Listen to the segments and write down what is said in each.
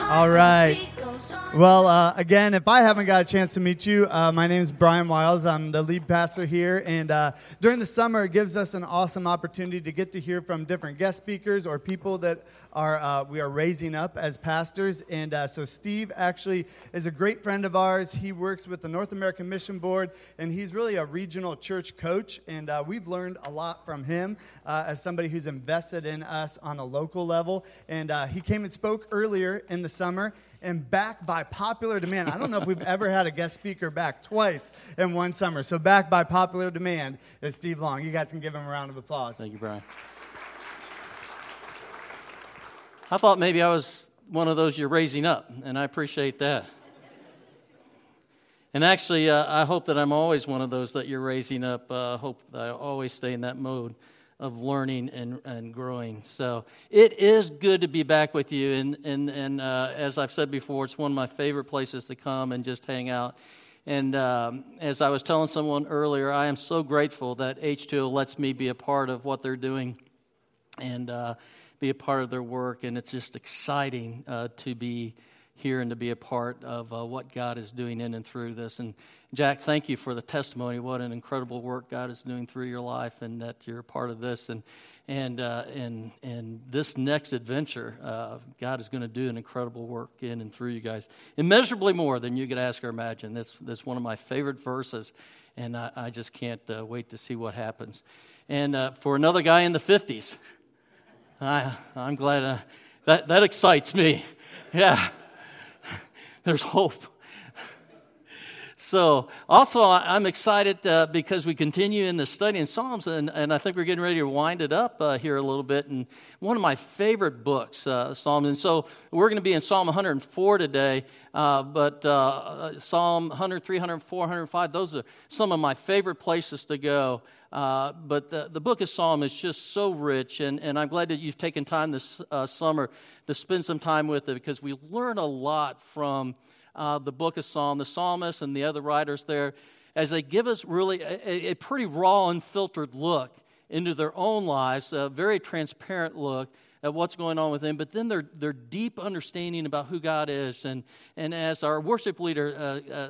All right. Well, uh, again, if I haven't got a chance to meet you, uh, my name is Brian Wiles. I'm the lead pastor here. And uh, during the summer, it gives us an awesome opportunity to get to hear from different guest speakers or people that are uh, we are raising up as pastors. And uh, so, Steve actually is a great friend of ours. He works with the North American Mission Board, and he's really a regional church coach. And uh, we've learned a lot from him as somebody who's invested in us on a local level. And he came and spoke earlier in the summer and back by popular demand. I don't know if we've ever had a guest speaker back twice in one summer. So, back by popular demand is Steve Long. You guys can give him a round of applause. Thank you, Brian. I thought maybe I was one of those you're raising up, and I appreciate that. And actually, uh, I hope that I'm always one of those that you're raising up. I uh, hope I always stay in that mode of learning and, and growing. So it is good to be back with you. And, and, and uh, as I've said before, it's one of my favorite places to come and just hang out. And um, as I was telling someone earlier, I am so grateful that H2O lets me be a part of what they're doing and uh, be a part of their work. And it's just exciting uh, to be here and to be a part of uh, what God is doing in and through this. And Jack, thank you for the testimony. What an incredible work God is doing through your life, and that you're a part of this. And and uh, and and this next adventure, uh, God is going to do an incredible work in and through you guys, immeasurably more than you could ask or imagine. This that's one of my favorite verses, and I, I just can't uh, wait to see what happens. And uh, for another guy in the fifties, I I'm glad uh, that that excites me. Yeah, there's hope. So, also, I'm excited uh, because we continue in the study in Psalms, and, and I think we're getting ready to wind it up uh, here a little bit. And one of my favorite books, uh, Psalms. And so, we're going to be in Psalm 104 today, uh, but uh, Psalm 103, 104, 105, those are some of my favorite places to go. Uh, but the, the book of Psalm is just so rich, and, and I'm glad that you've taken time this summer to spend some time with it because we learn a lot from uh, the book of Psalm, the psalmist and the other writers there, as they give us really a, a pretty raw, unfiltered look into their own lives, a very transparent look at what's going on with them, but then their, their deep understanding about who God is. And, and as our worship leader uh, uh,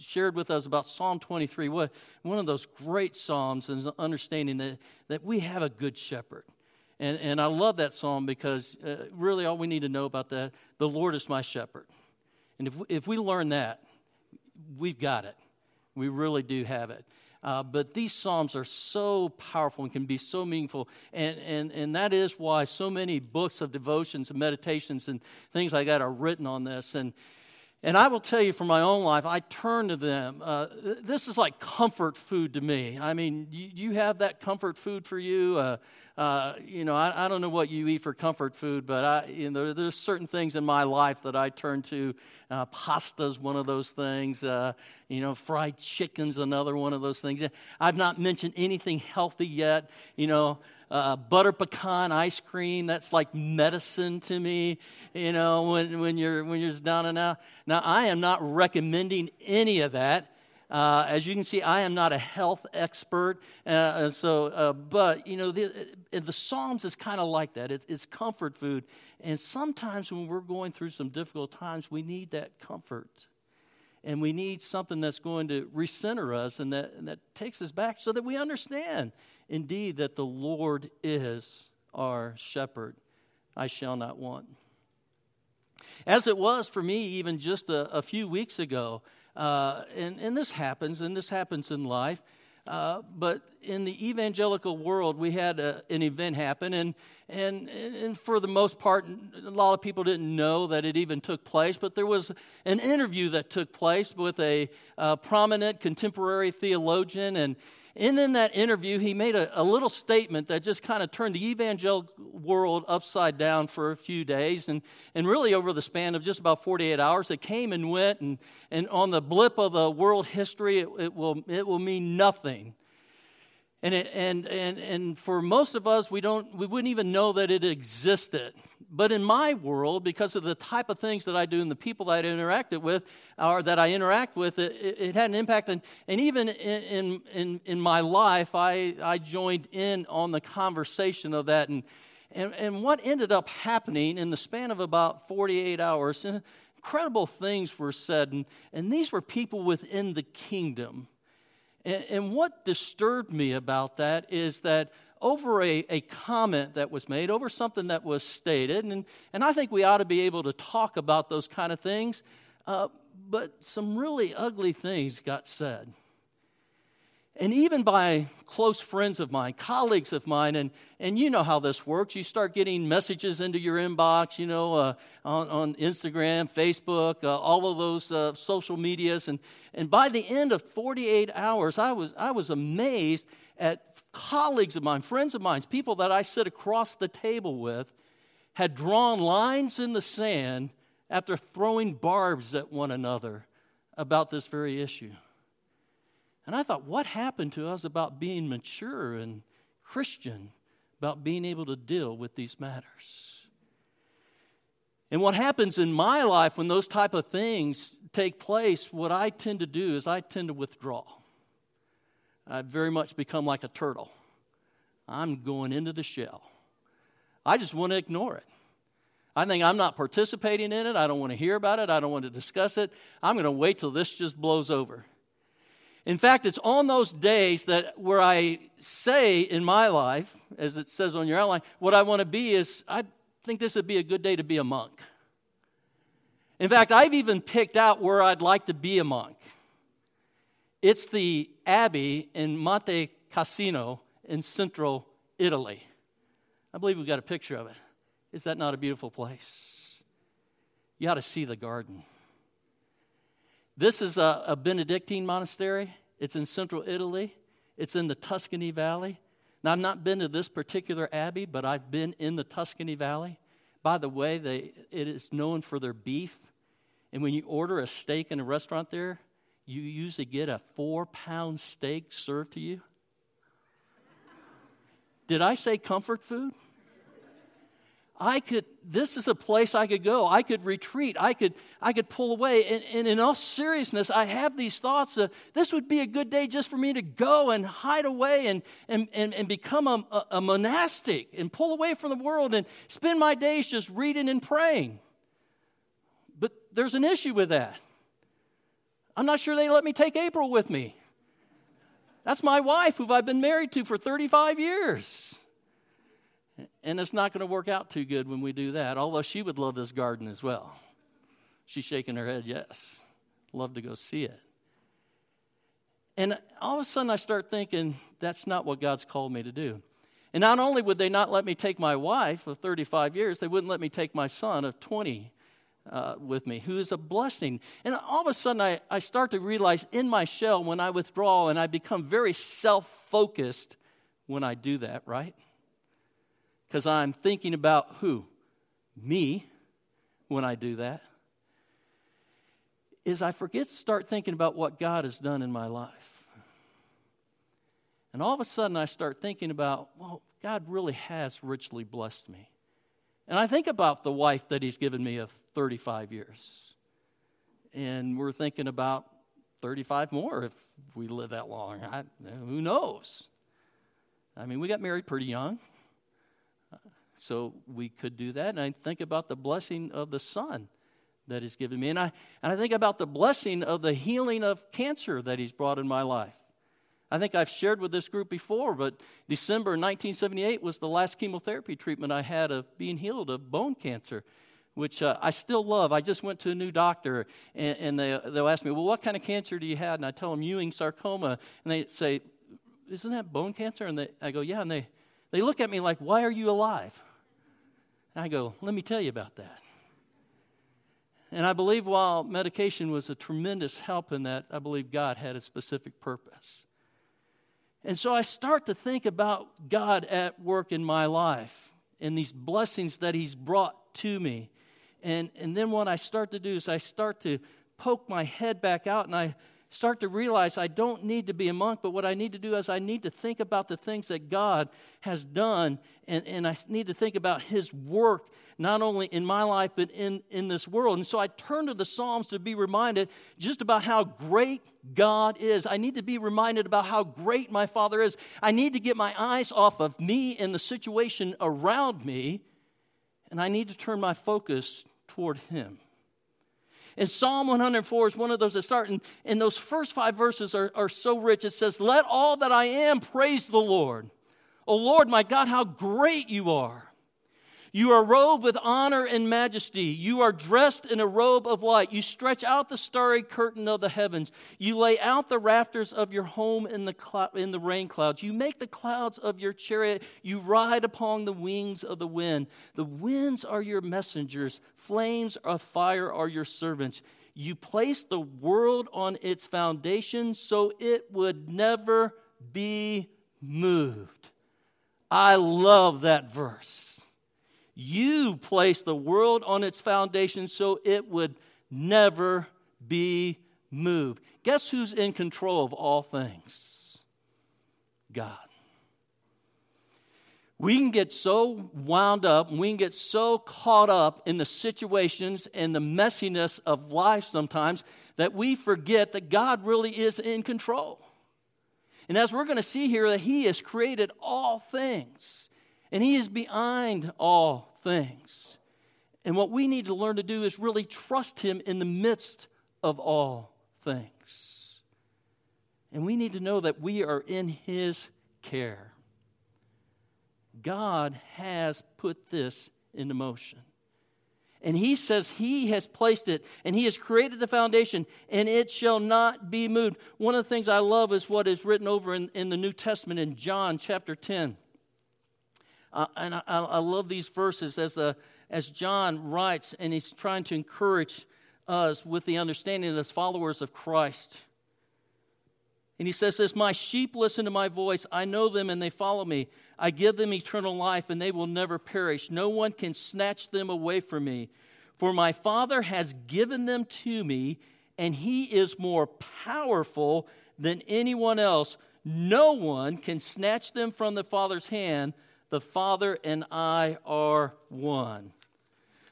shared with us about Psalm 23, what, one of those great Psalms is understanding that, that we have a good shepherd. And, and I love that psalm because uh, really all we need to know about that the Lord is my shepherd. And if, if we learn that, we've got it. We really do have it. Uh, but these Psalms are so powerful and can be so meaningful. And, and, and that is why so many books of devotions and meditations and things like that are written on this. And, and I will tell you from my own life, I turn to them. Uh, this is like comfort food to me. I mean, you, you have that comfort food for you. Uh, uh, you know, I, I, don't know what you eat for comfort food, but I, you know, there's certain things in my life that I turn to. Uh, pasta's one of those things. Uh, you know, fried chicken's another one of those things. I've not mentioned anything healthy yet. You know, uh, butter pecan ice cream that's like medicine to me you know when, when you're when you're down and out. Now i am not recommending any of that. Uh, as you can see i am not a health expert uh, so uh, but you know the, uh, the psalms is kind of like that. It's, it's comfort food. And sometimes when we're going through some difficult times we need that comfort. And we need something that's going to recenter us and that, and that takes us back so that we understand indeed that the Lord is our shepherd. I shall not want. As it was for me, even just a, a few weeks ago, uh, and, and this happens, and this happens in life. Uh, but in the evangelical world, we had a, an event happen, and, and, and for the most part, a lot of people didn't know that it even took place. But there was an interview that took place with a, a prominent contemporary theologian, and, and in that interview, he made a, a little statement that just kind of turned the evangelical world upside down for a few days. And, and really, over the span of just about 48 hours, it came and went. And, and on the blip of the world history, it, it, will, it will mean nothing. And, it, and, and, and for most of us, we, don't, we wouldn't even know that it existed. But in my world, because of the type of things that I do and the people that I interacted with, or that I interact with, it, it had an impact. And, and even in, in, in my life, I, I joined in on the conversation of that. And, And, and what ended up happening in the span of about 48 hours, incredible things were said. And, and these were people within the kingdom. And, and what disturbed me about that is that over a, a comment that was made, over something that was stated, and, and I think we ought to be able to talk about those kind of things, uh, but some really ugly things got said and even by close friends of mine, colleagues of mine, and, and you know how this works. You start getting messages into your inbox, you know, uh, on, on Instagram, Facebook, uh, all of those uh, social medias. And, and by the end of 48 hours, I was, I was amazed at colleagues of mine, friends of mine, people that I sit across the table with, had drawn lines in the sand after throwing barbs at one another about this very issue. And I thought, what happened to us about being mature and Christian, about being able to deal with these matters? And what happens in my life when those type of things take place, what I tend to do is I tend to withdraw. I very much become like a turtle. I'm going into the shell. I just want to ignore it. I think I'm not participating in it. I don't want to hear about it. I don't want to discuss it. I'm going to wait till this just blows over. In fact, it's on those days that where I say in my life, as it says on your outline, what I want to be is I think this would be a good day to be a monk. In fact, I've even picked out where I'd like to be a monk. It's the abbey in Monte Cassino in central Italy. I believe we've got a picture of it. Is that not a beautiful place? You ought to see the garden. This is a, a Benedictine monastery. It's in central Italy, it's in the Tuscany Valley. Now, I've not been to this particular abbey, but I've been in the Tuscany Valley. By the way, they, it is known for their beef. And when you order a steak in a restaurant there, you usually get a four pound steak served to you. Did I say comfort food? I could, this is a place I could go. I could retreat. I could, I could pull away. And, and in all seriousness, I have these thoughts of this would be a good day just for me to go and hide away and, and, and, and become a, a, a monastic and pull away from the world and spend my days just reading and praying. But there's an issue with that. I'm not sure they let me take April with me. That's my wife, who I've been married to for 35 years. And it's not going to work out too good when we do that, although she would love this garden as well. She's shaking her head, yes. Love to go see it. And all of a sudden, I start thinking, that's not what God's called me to do. And not only would they not let me take my wife of 35 years, they wouldn't let me take my son of 20 uh, with me, who is a blessing. And all of a sudden, I, I start to realize in my shell when I withdraw and I become very self focused when I do that, right? Because I'm thinking about who? Me when I do that. Is I forget to start thinking about what God has done in my life. And all of a sudden, I start thinking about, well, God really has richly blessed me. And I think about the wife that He's given me of 35 years. And we're thinking about 35 more if we live that long. I, who knows? I mean, we got married pretty young. So we could do that. And I think about the blessing of the Son that He's given me. And I, and I think about the blessing of the healing of cancer that He's brought in my life. I think I've shared with this group before, but December 1978 was the last chemotherapy treatment I had of being healed of bone cancer, which uh, I still love. I just went to a new doctor, and, and they, they'll ask me, Well, what kind of cancer do you have? And I tell them Ewing sarcoma. And they say, Isn't that bone cancer? And they, I go, Yeah. And they, they look at me like, Why are you alive? And I go, Let me tell you about that. And I believe while medication was a tremendous help in that, I believe God had a specific purpose. And so I start to think about God at work in my life and these blessings that He's brought to me. And, and then what I start to do is I start to poke my head back out and I start to realize I don't need to be a monk, but what I need to do is I need to think about the things that God has done, and, and I need to think about His work, not only in my life, but in, in this world. And so I turn to the Psalms to be reminded just about how great God is. I need to be reminded about how great my Father is. I need to get my eyes off of me and the situation around me, and I need to turn my focus toward Him. And Psalm 104 is one of those that start, and, and those first five verses are, are so rich. It says, Let all that I am praise the Lord. O Lord, my God, how great you are. You are robed with honor and majesty. You are dressed in a robe of light. You stretch out the starry curtain of the heavens. You lay out the rafters of your home in the, in the rain clouds. You make the clouds of your chariot. You ride upon the wings of the wind. The winds are your messengers, flames of fire are your servants. You place the world on its foundation so it would never be moved. I love that verse. You placed the world on its foundation so it would never be moved. Guess who's in control of all things? God. We can get so wound up, we can get so caught up in the situations and the messiness of life sometimes that we forget that God really is in control. And as we're going to see here, that He has created all things and He is behind all things. And what we need to learn to do is really trust Him in the midst of all things. And we need to know that we are in His care. God has put this into motion. And he says he has placed it and he has created the foundation and it shall not be moved. One of the things I love is what is written over in, in the New Testament in John chapter 10. Uh, and I, I, love these verses as, the, as John writes, and he's trying to encourage us with the understanding as followers of Christ. And he says this My sheep listen to my voice. I know them and they follow me. I give them eternal life and they will never perish. No one can snatch them away from me. For my Father has given them to me, and he is more powerful than anyone else. No one can snatch them from the Father's hand. The Father and I are one.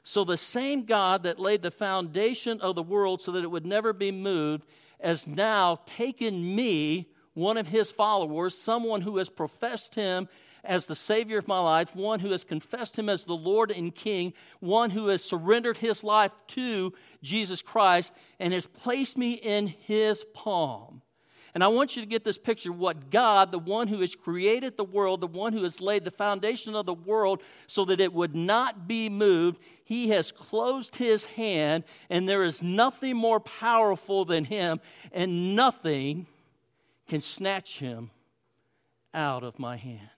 So, the same God that laid the foundation of the world so that it would never be moved has now taken me, one of his followers, someone who has professed him as the Savior of my life, one who has confessed him as the Lord and King, one who has surrendered his life to Jesus Christ and has placed me in his palm. And I want you to get this picture what God, the one who has created the world, the one who has laid the foundation of the world so that it would not be moved, he has closed his hand, and there is nothing more powerful than him, and nothing can snatch him out of my hand.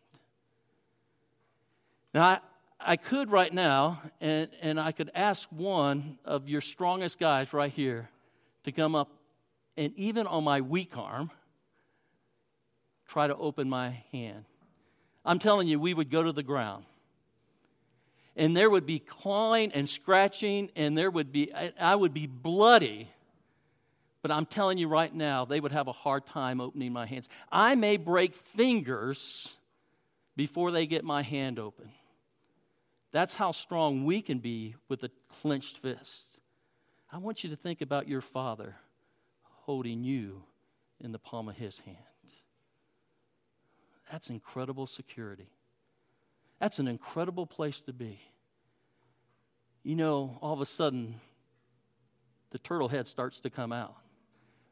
Now, I, I could right now, and, and I could ask one of your strongest guys right here to come up and even on my weak arm, try to open my hand. I'm telling you, we would go to the ground. And there would be clawing and scratching, and there would be, I would be bloody. But I'm telling you right now, they would have a hard time opening my hands. I may break fingers before they get my hand open. That's how strong we can be with a clenched fist. I want you to think about your father holding you in the palm of his hand. That's incredible security. That's an incredible place to be. You know, all of a sudden, the turtle head starts to come out.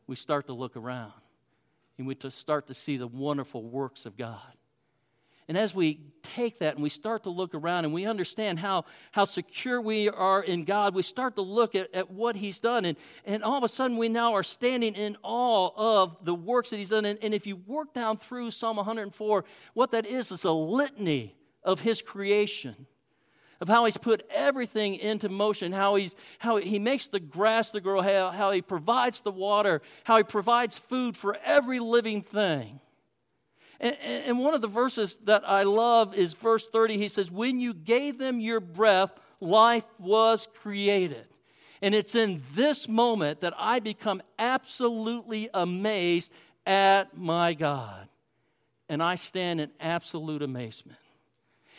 We start to look around and we start to see the wonderful works of God. And as we take that and we start to look around and we understand how, how secure we are in God, we start to look at, at what He's done. And, and all of a sudden, we now are standing in awe of the works that He's done. And, and if you work down through Psalm 104, what that is is a litany of His creation of how he's put everything into motion, how, he's, how he makes the grass to grow, how, how he provides the water, how he provides food for every living thing. And, and one of the verses that I love is verse 30. He says, When you gave them your breath, life was created. And it's in this moment that I become absolutely amazed at my God. And I stand in absolute amazement.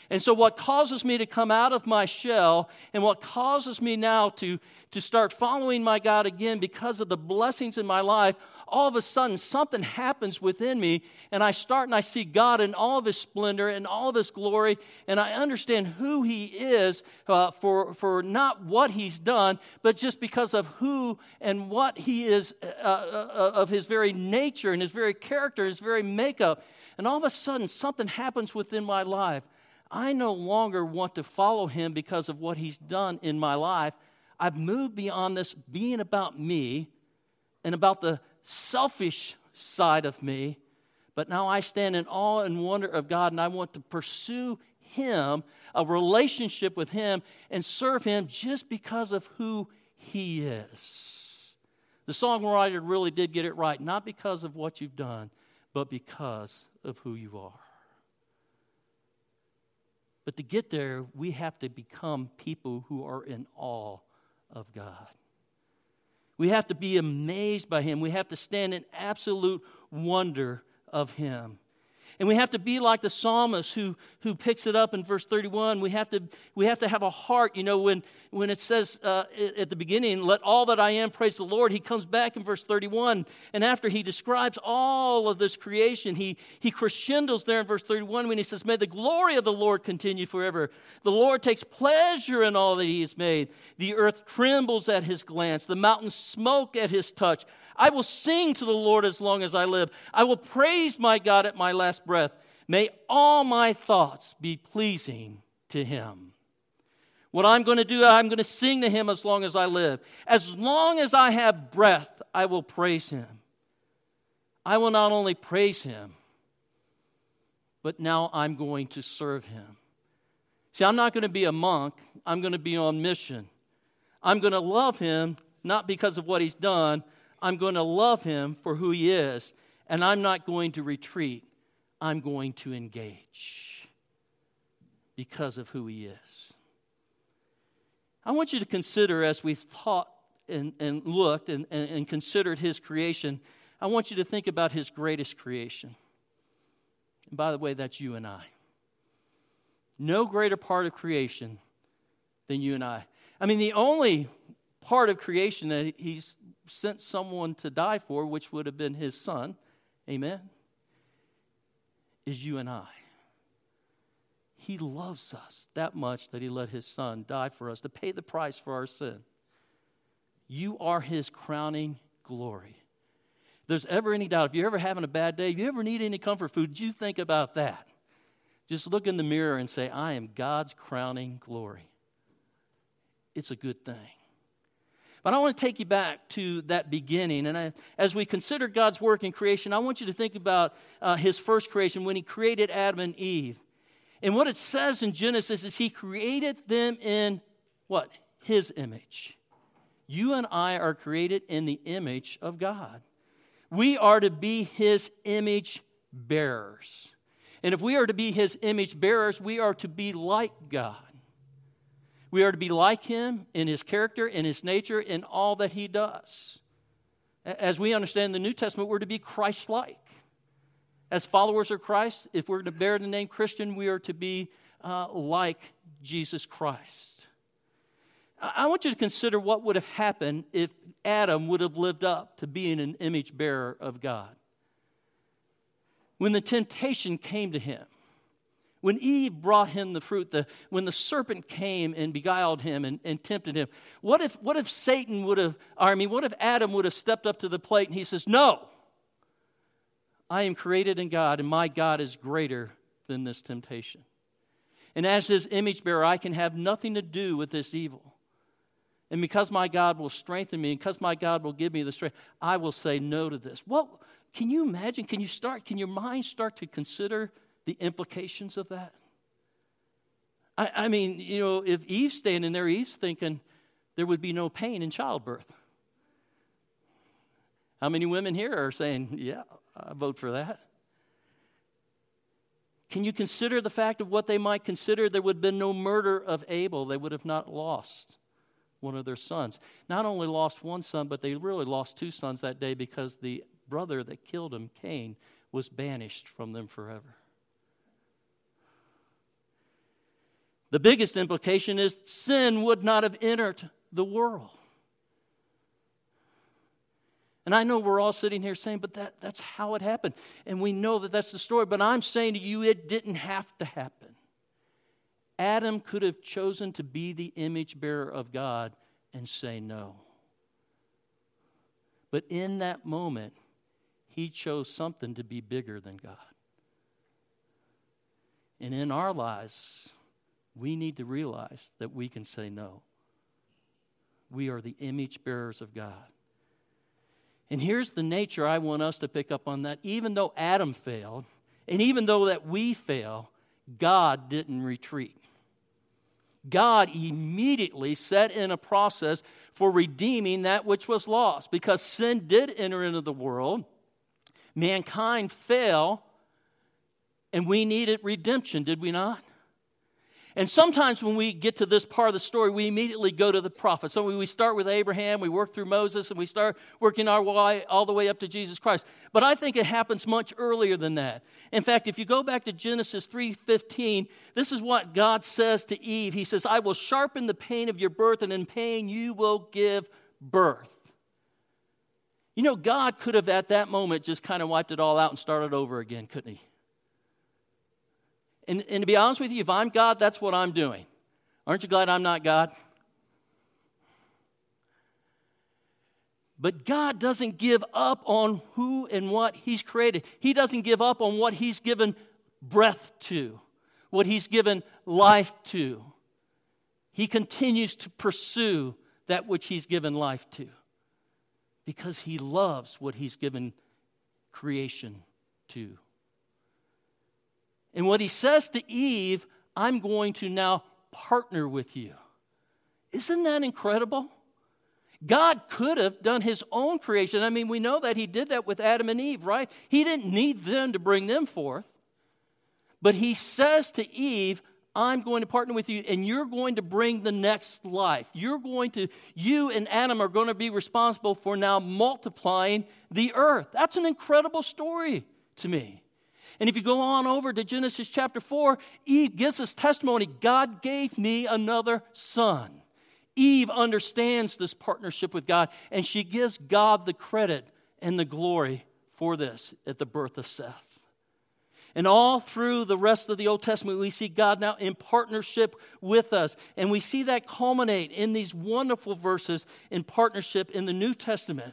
And so, what causes me to come out of my shell and what causes me now to, to start following my God again because of the blessings in my life, all of a sudden something happens within me, and I start and I see God in all of His splendor and all of His glory, and I understand who He is uh, for, for not what He's done, but just because of who and what He is uh, uh, uh of His very nature and His very character, His very makeup. And all of a sudden, something happens within my life. I no longer want to follow him because of what he's done in my life. I've moved beyond this being about me and about the selfish side of me, but now I stand in awe and wonder of God and I want to pursue him, a relationship with him, and serve him just because of who he is. The songwriter really did get it right, not because of what you've done, but because of who you are. But to get there, we have to become people who are in awe of God. We have to be amazed by Him. We have to stand in absolute wonder of Him. And we have to be like the psalmist who, who picks it up in verse 31. We have to, we have, to have a heart, you know, when, when it says uh, at the beginning, let all that I am praise the Lord, he comes back in verse 31. And after he describes all of this creation, he, he crescendos there in verse 31 when he says, May the glory of the Lord continue forever. The Lord takes pleasure in all that he has made. The earth trembles at his glance, the mountains smoke at his touch. I will sing to the Lord as long as I live. I will praise my God at my last breath. May all my thoughts be pleasing to him. What I'm going to do, I'm going to sing to him as long as I live. As long as I have breath, I will praise him. I will not only praise him, but now I'm going to serve him. See, I'm not going to be a monk, I'm going to be on mission. I'm going to love him not because of what he's done, I'm going to love him for who he is, and I'm not going to retreat. I'm going to engage because of who he is. I want you to consider, as we've taught and, and looked and, and, and considered his creation, I want you to think about his greatest creation. And by the way, that's you and I. No greater part of creation than you and I. I mean, the only part of creation that he's sent someone to die for, which would have been his son, amen, is you and I. He loves us that much that he let his son die for us to pay the price for our sin. You are his crowning glory. If there's ever any doubt, if you're ever having a bad day, if you ever need any comfort food, you think about that. Just look in the mirror and say, I am God's crowning glory. It's a good thing. But I want to take you back to that beginning. And I, as we consider God's work in creation, I want you to think about uh, his first creation when he created Adam and Eve. And what it says in Genesis is he created them in what? His image. You and I are created in the image of God. We are to be his image bearers. And if we are to be his image bearers, we are to be like God. We are to be like him in his character, in his nature, in all that he does. As we understand the New Testament, we're to be Christ like. As followers of Christ, if we're to bear the name Christian, we are to be uh, like Jesus Christ. I want you to consider what would have happened if Adam would have lived up to being an image bearer of God. When the temptation came to him, when Eve brought him the fruit, the, when the serpent came and beguiled him and, and tempted him, what if, what if Satan would have, I mean, what if Adam would have stepped up to the plate and he says, No, I am created in God and my God is greater than this temptation. And as his image bearer, I can have nothing to do with this evil. And because my God will strengthen me, and because my God will give me the strength, I will say no to this. What can you imagine? Can you start? Can your mind start to consider the implications of that? I, I mean, you know, if Eve's standing there, Eve's thinking there would be no pain in childbirth. How many women here are saying, yeah, I vote for that? Can you consider the fact of what they might consider? There would have been no murder of Abel. They would have not lost one of their sons. Not only lost one son, but they really lost two sons that day because the brother that killed him, Cain, was banished from them forever. The biggest implication is sin would not have entered the world. And I know we're all sitting here saying, but that, that's how it happened. And we know that that's the story. But I'm saying to you, it didn't have to happen. Adam could have chosen to be the image bearer of God and say no. But in that moment, he chose something to be bigger than God. And in our lives, we need to realize that we can say no. We are the image bearers of God. And here's the nature I want us to pick up on that. Even though Adam failed, and even though that we fail, God didn't retreat. God immediately set in a process for redeeming that which was lost because sin did enter into the world. Mankind fell, and we needed redemption, did we not? And sometimes when we get to this part of the story, we immediately go to the prophets. So we start with Abraham, we work through Moses, and we start working our way all the way up to Jesus Christ. But I think it happens much earlier than that. In fact, if you go back to Genesis 3:15, this is what God says to Eve. He says, "I will sharpen the pain of your birth, and in pain you will give birth." You know, God could have at that moment just kind of wiped it all out and started over again, couldn't he? And, and to be honest with you, if I'm God, that's what I'm doing. Aren't you glad I'm not God? But God doesn't give up on who and what He's created. He doesn't give up on what He's given breath to, what He's given life to. He continues to pursue that which He's given life to because He loves what He's given creation to. And what he says to Eve, I'm going to now partner with you. Isn't that incredible? God could have done his own creation. I mean, we know that he did that with Adam and Eve, right? He didn't need them to bring them forth. But he says to Eve, I'm going to partner with you, and you're going to bring the next life. You're going to, you and Adam are going to be responsible for now multiplying the earth. That's an incredible story to me. And if you go on over to Genesis chapter 4, Eve gives us testimony God gave me another son. Eve understands this partnership with God, and she gives God the credit and the glory for this at the birth of Seth. And all through the rest of the Old Testament, we see God now in partnership with us. And we see that culminate in these wonderful verses in partnership in the New Testament.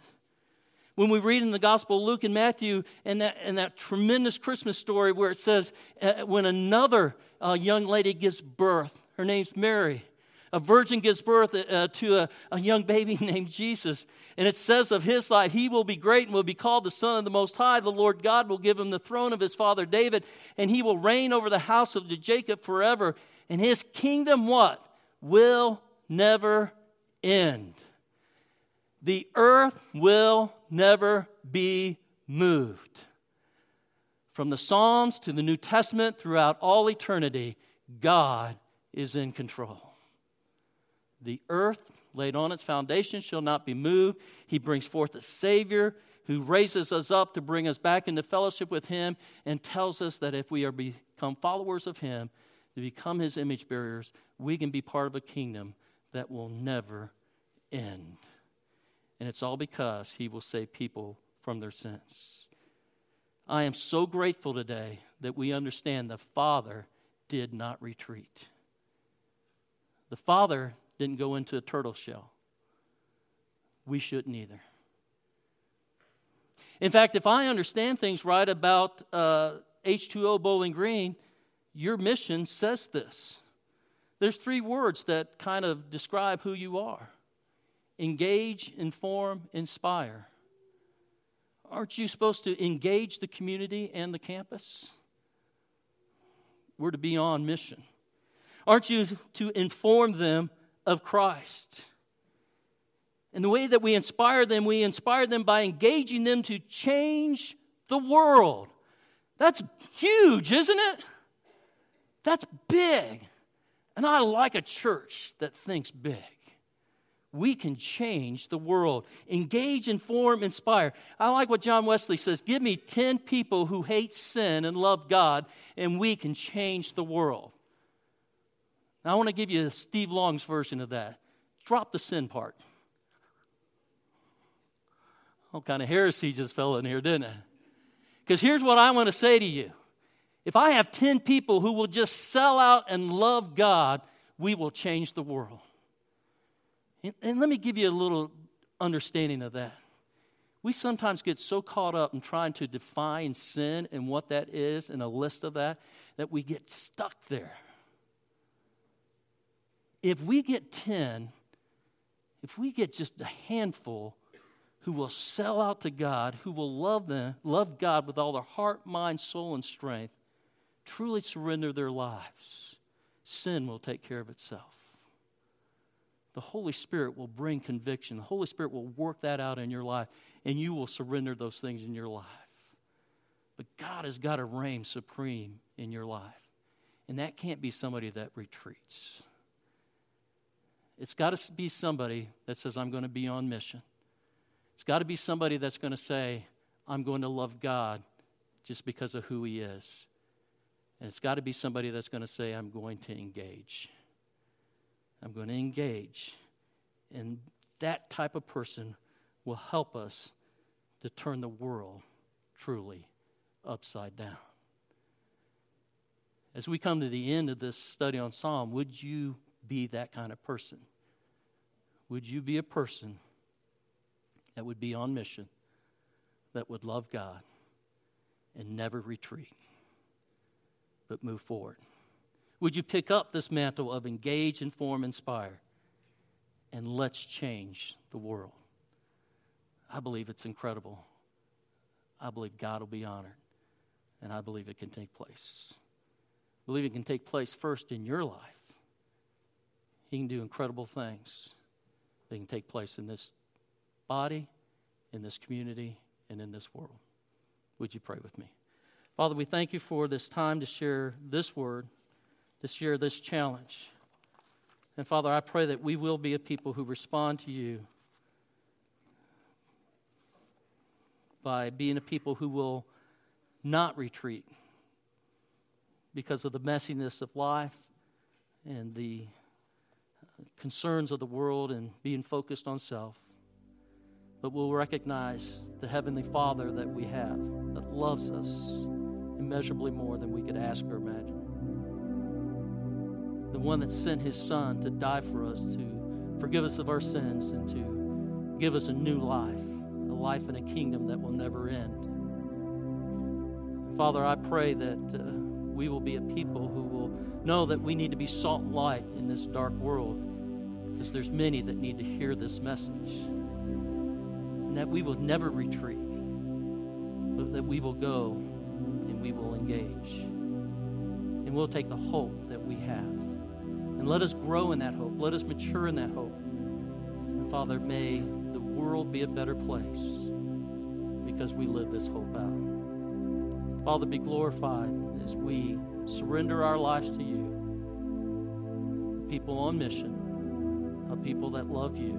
When we read in the Gospel of Luke and Matthew and that, and that tremendous Christmas story where it says, uh, when another uh, young lady gives birth, her name's Mary, a virgin gives birth uh, to a, a young baby named Jesus. And it says of his life, he will be great and will be called the Son of the Most High. The Lord God will give him the throne of his father David, and he will reign over the house of Jacob forever. And his kingdom, what? Will never end. The earth will never be moved. From the Psalms to the New Testament, throughout all eternity, God is in control. The earth laid on its foundation shall not be moved. He brings forth a Savior who raises us up to bring us back into fellowship with Him and tells us that if we are become followers of Him, to become His image bearers, we can be part of a kingdom that will never end. And it's all because He will save people from their sins. I am so grateful today that we understand the Father did not retreat. The Father didn't go into a turtle shell. We shouldn't either. In fact, if I understand things right about uh, H2O Bowling Green, your mission says this. There's three words that kind of describe who you are engage, inform, inspire. Aren't you supposed to engage the community and the campus? We're to be on mission. Aren't you to inform them of Christ? And the way that we inspire them, we inspire them by engaging them to change the world. That's huge, isn't it? That's big. And I like a church that thinks big. We can change the world. Engage, inform, inspire. I like what John Wesley says give me 10 people who hate sin and love God, and we can change the world. Now, I want to give you Steve Long's version of that. Drop the sin part. What kind of heresy just fell in here, didn't it? Because here's what I want to say to you. If I have 10 people who will just sell out and love God, we will change the world. And, and let me give you a little understanding of that. We sometimes get so caught up in trying to define sin and what that is and a list of that that we get stuck there. If we get 10, if we get just a handful who will sell out to God, who will love them, love God with all their heart, mind, soul, and strength, truly surrender their lives, sin will take care of itself. The Holy Spirit will bring conviction. The Holy Spirit will work that out in your life, and you will surrender those things in your life. But God has got to reign supreme in your life. And that can't be somebody that retreats. It's got to be somebody that says, I'm going to be on mission. It's got to be somebody that's going to say, I'm going to love God just because of who He is. And it's got to be somebody that's going to say, I'm going to engage. I'm going to engage. And that type of person will help us to turn the world truly upside down. As we come to the end of this study on Psalm, would you be that kind of person? Would you be a person that would be on mission, that would love God and never retreat? but move forward? Would you pick up this mantle of engage, inform, inspire, and let's change the world? I believe it's incredible. I believe God will be honored, and I believe it can take place. I believe it can take place first in your life. He can do incredible things. They can take place in this body, in this community, and in this world. Would you pray with me? Father, we thank you for this time to share this word, to year, this challenge. And Father, I pray that we will be a people who respond to you by being a people who will not retreat because of the messiness of life and the uh, concerns of the world and being focused on self. But we'll recognize the Heavenly Father that we have that loves us immeasurably more than we could ask or imagine. One that sent his son to die for us, to forgive us of our sins, and to give us a new life, a life in a kingdom that will never end. Father, I pray that uh, we will be a people who will know that we need to be salt and light in this dark world because there's many that need to hear this message. And that we will never retreat, but that we will go and we will engage. And we'll take the hope that we have. And let us grow in that hope. Let us mature in that hope. And Father, may the world be a better place because we live this hope out. Father, be glorified as we surrender our lives to you. People on mission, a people that love you,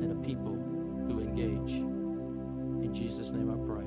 and a people who engage. In Jesus' name I pray.